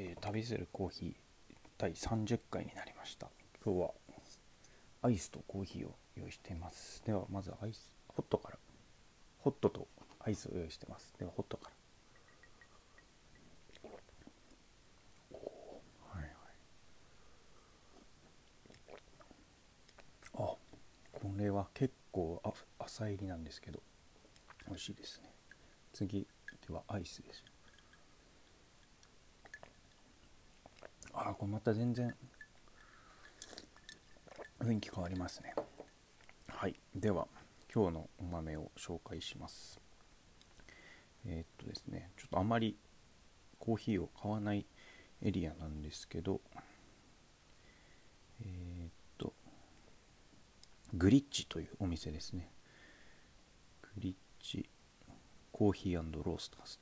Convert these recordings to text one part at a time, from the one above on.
えー旅するコーヒー第30回になりました。今日はアイスとコーヒーを用意しています。ではまずアイスホットから。ホットとアイスを用意してます。ではホットから。はいはい。あこれは結構あ浅入りなんですけど美味しいですね。次ではアイスです。あこれまた全然。雰囲気変わりますね。はい。では今日のお豆を紹介します。えーっとですね。ちょっとあまりコーヒーを買わないエリアなんですけどえーっとグリッチというお店ですね。グリッチコーヒーロースターズ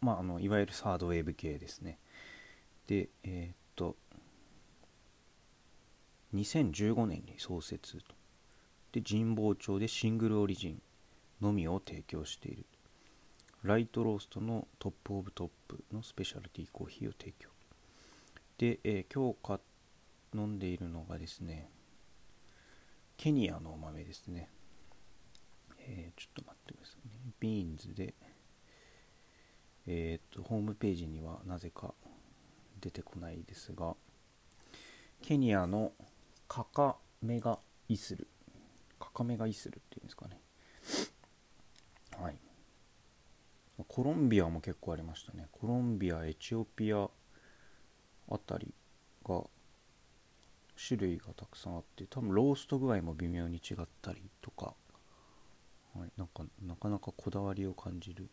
まああのいわゆるサードウェーブ系ですね。でえーっと2015年に創設と。で神保町でシングルオリジンのみを提供している。ライトローストのトップオブトップのスペシャルティーコーヒーを提供。で、えー今日か飲んでいるのがですねケニアのお豆ですね。えーちょっと待ってくださいね。ビーンズでえーっとホームページにはなぜか出てこないですがケニアのカカメガイスル。カカメガイスルっていうんですかね。はい。コロンビアも結構ありましたね。コロンビアエチオピアあたりが種類がたくさんあって多分ロースト具合も微妙に違ったりとか、はい、なんかなかなかこだわりを感じる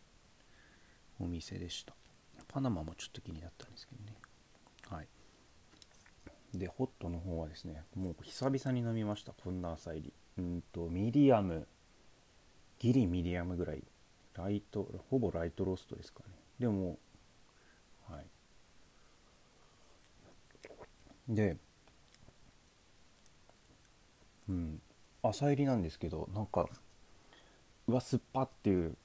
お店でした。パナマもちょっと気になったんですけどね。はい。でホットの方はですねもう久々に飲みましたこんな浅入りうんとミディアム。ギリミディアムぐらい。ライトほぼライトローストですかね。でもはい。でうん浅入りなんですけどなんかうわ酸っぱっていう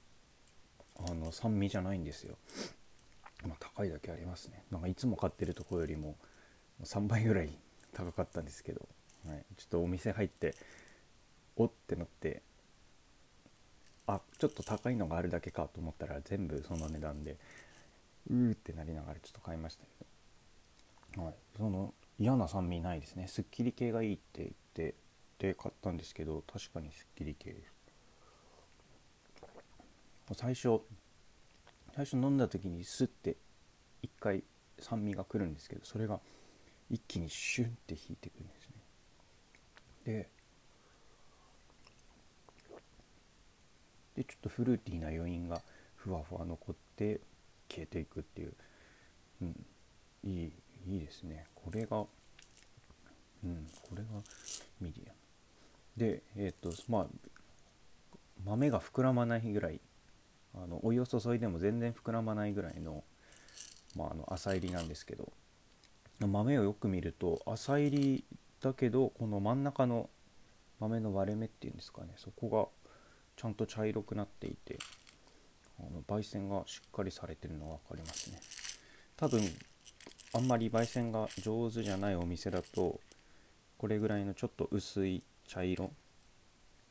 あの酸味じゃないんですよ。まあ高いだけありますね。なんかいつも買ってるとこよりも3倍ぐらい高かったんですけど、はい、ちょっとお店入っておってなってあちょっと高いのがあるだけかと思ったら全部その値段でうーってなりながらちょっと買いましたけど、はい、その嫌な酸味ないですね。すっきり系がいいって言ってで買ったんですけど確かにすっきり系。最初最初飲んだ時にスッて一回酸味が来るんですけどそれが一気にシュンって引いてくるんですね。ででちょっとフルーティーな余韻がふわふわ残って消えていくっていう、うん、いいいいですね。これがうん。これがミディアム。でえっ、とまあ豆が膨らまないぐらいあのお湯を注いでも全然膨らまないぐらいの,、まあ、あの浅入りなんですけど豆をよく見ると浅入りだけどこの真ん中の豆の割れ目っていうんですかねそこがちゃんと茶色くなっていてあの焙煎がしっかりされてるのが分かりますね。多分あんまり焙煎が上手じゃないお店だとこれぐらいのちょっと薄い茶色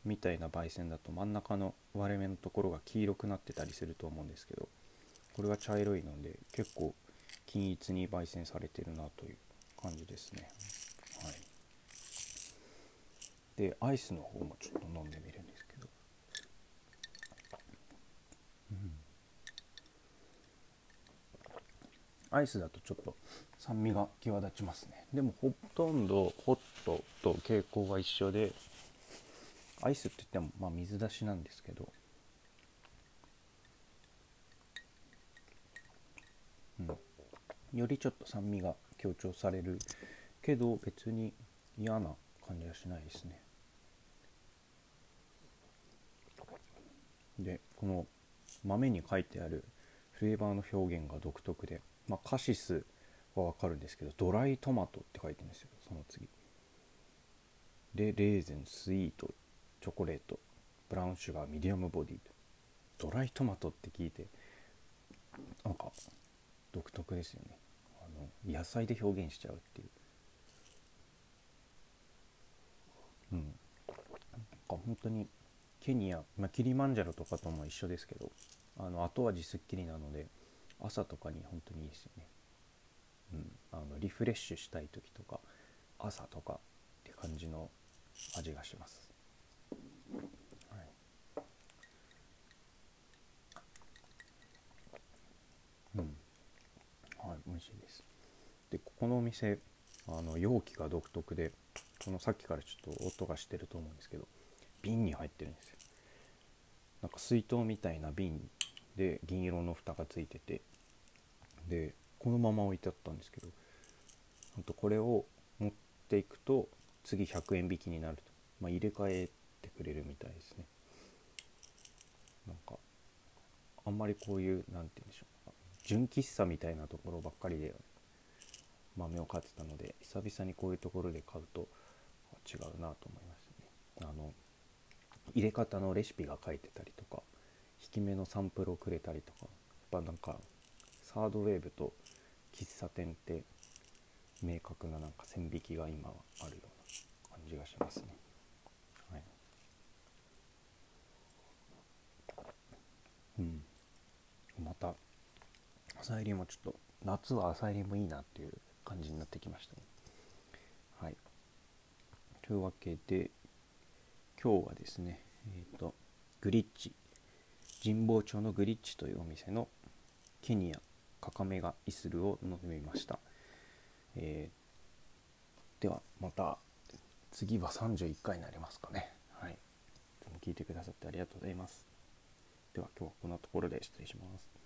みたいな焙煎だと真ん中の割れ目のところが黄色くなってたりすると思うんですけどこれは茶色いので結構均一に焙煎されてるなという感じですね。はい。でアイスの方もちょっと飲んでみるんですけど、うん、アイスだとちょっと酸味が際立ちますね。でもほとんどホットと傾向が一緒でアイスって言ってもまあ水出しなんですけど、うん、よりちょっと酸味が強調されるけど別に嫌な感じはしないですね。でこの豆に書いてあるフレーバーの表現が独特で、まあ、カシスは分かるんですけどドライトマトって書いてるんですよその次。でレーゼンスイート。チョコレート。ブラウンシュガーミディアムボディドライトマトって聞いてなんか独特ですよね。あの野菜で表現しちゃうっていう。うん。なんか本当にケニア、まあ、キリマンジャロとかとも一緒ですけどあの後味すっきりなので朝とかに本当にいいですよね、うん、あのリフレッシュしたい時とか朝とかって感じの味がします、はい。うん。はい美味しいです。でここのお店あの容器が独特でこのさっきからちょっと音がしてると思うんですけど瓶に入ってるんですよ。なんか水筒みたいな瓶で銀色の蓋がついててでこのまま置いてあったんですけどあとこれを持っていくと次100円引きになると、まあ、入れ替えてくれるみたいですね。なんかあんまりこういう何て言うんでしょう。純喫茶みたいなところばっかりで豆を買ってたので久々にこういうところで買うと違うなと思いますね。あの入れ方のレシピが書いてたりとか引き目のサンプルをくれたりとかやっぱなんかサードウェーブと喫茶店って明確ななんか線引きが今はあるよな感じがしますね。はい、うん、また朝入りもちょっと夏は朝入りもいいなっていう感じになってきましたね。はい、というわけで今日はですね、えーとグリッチ。神保町のグリッチというお店のケニアカカメガイスルを飲みました、えー、ではまた次は31回になりますかね。はい。いつも聞いてくださってありがとうございます。では今日はこんなところで失礼します。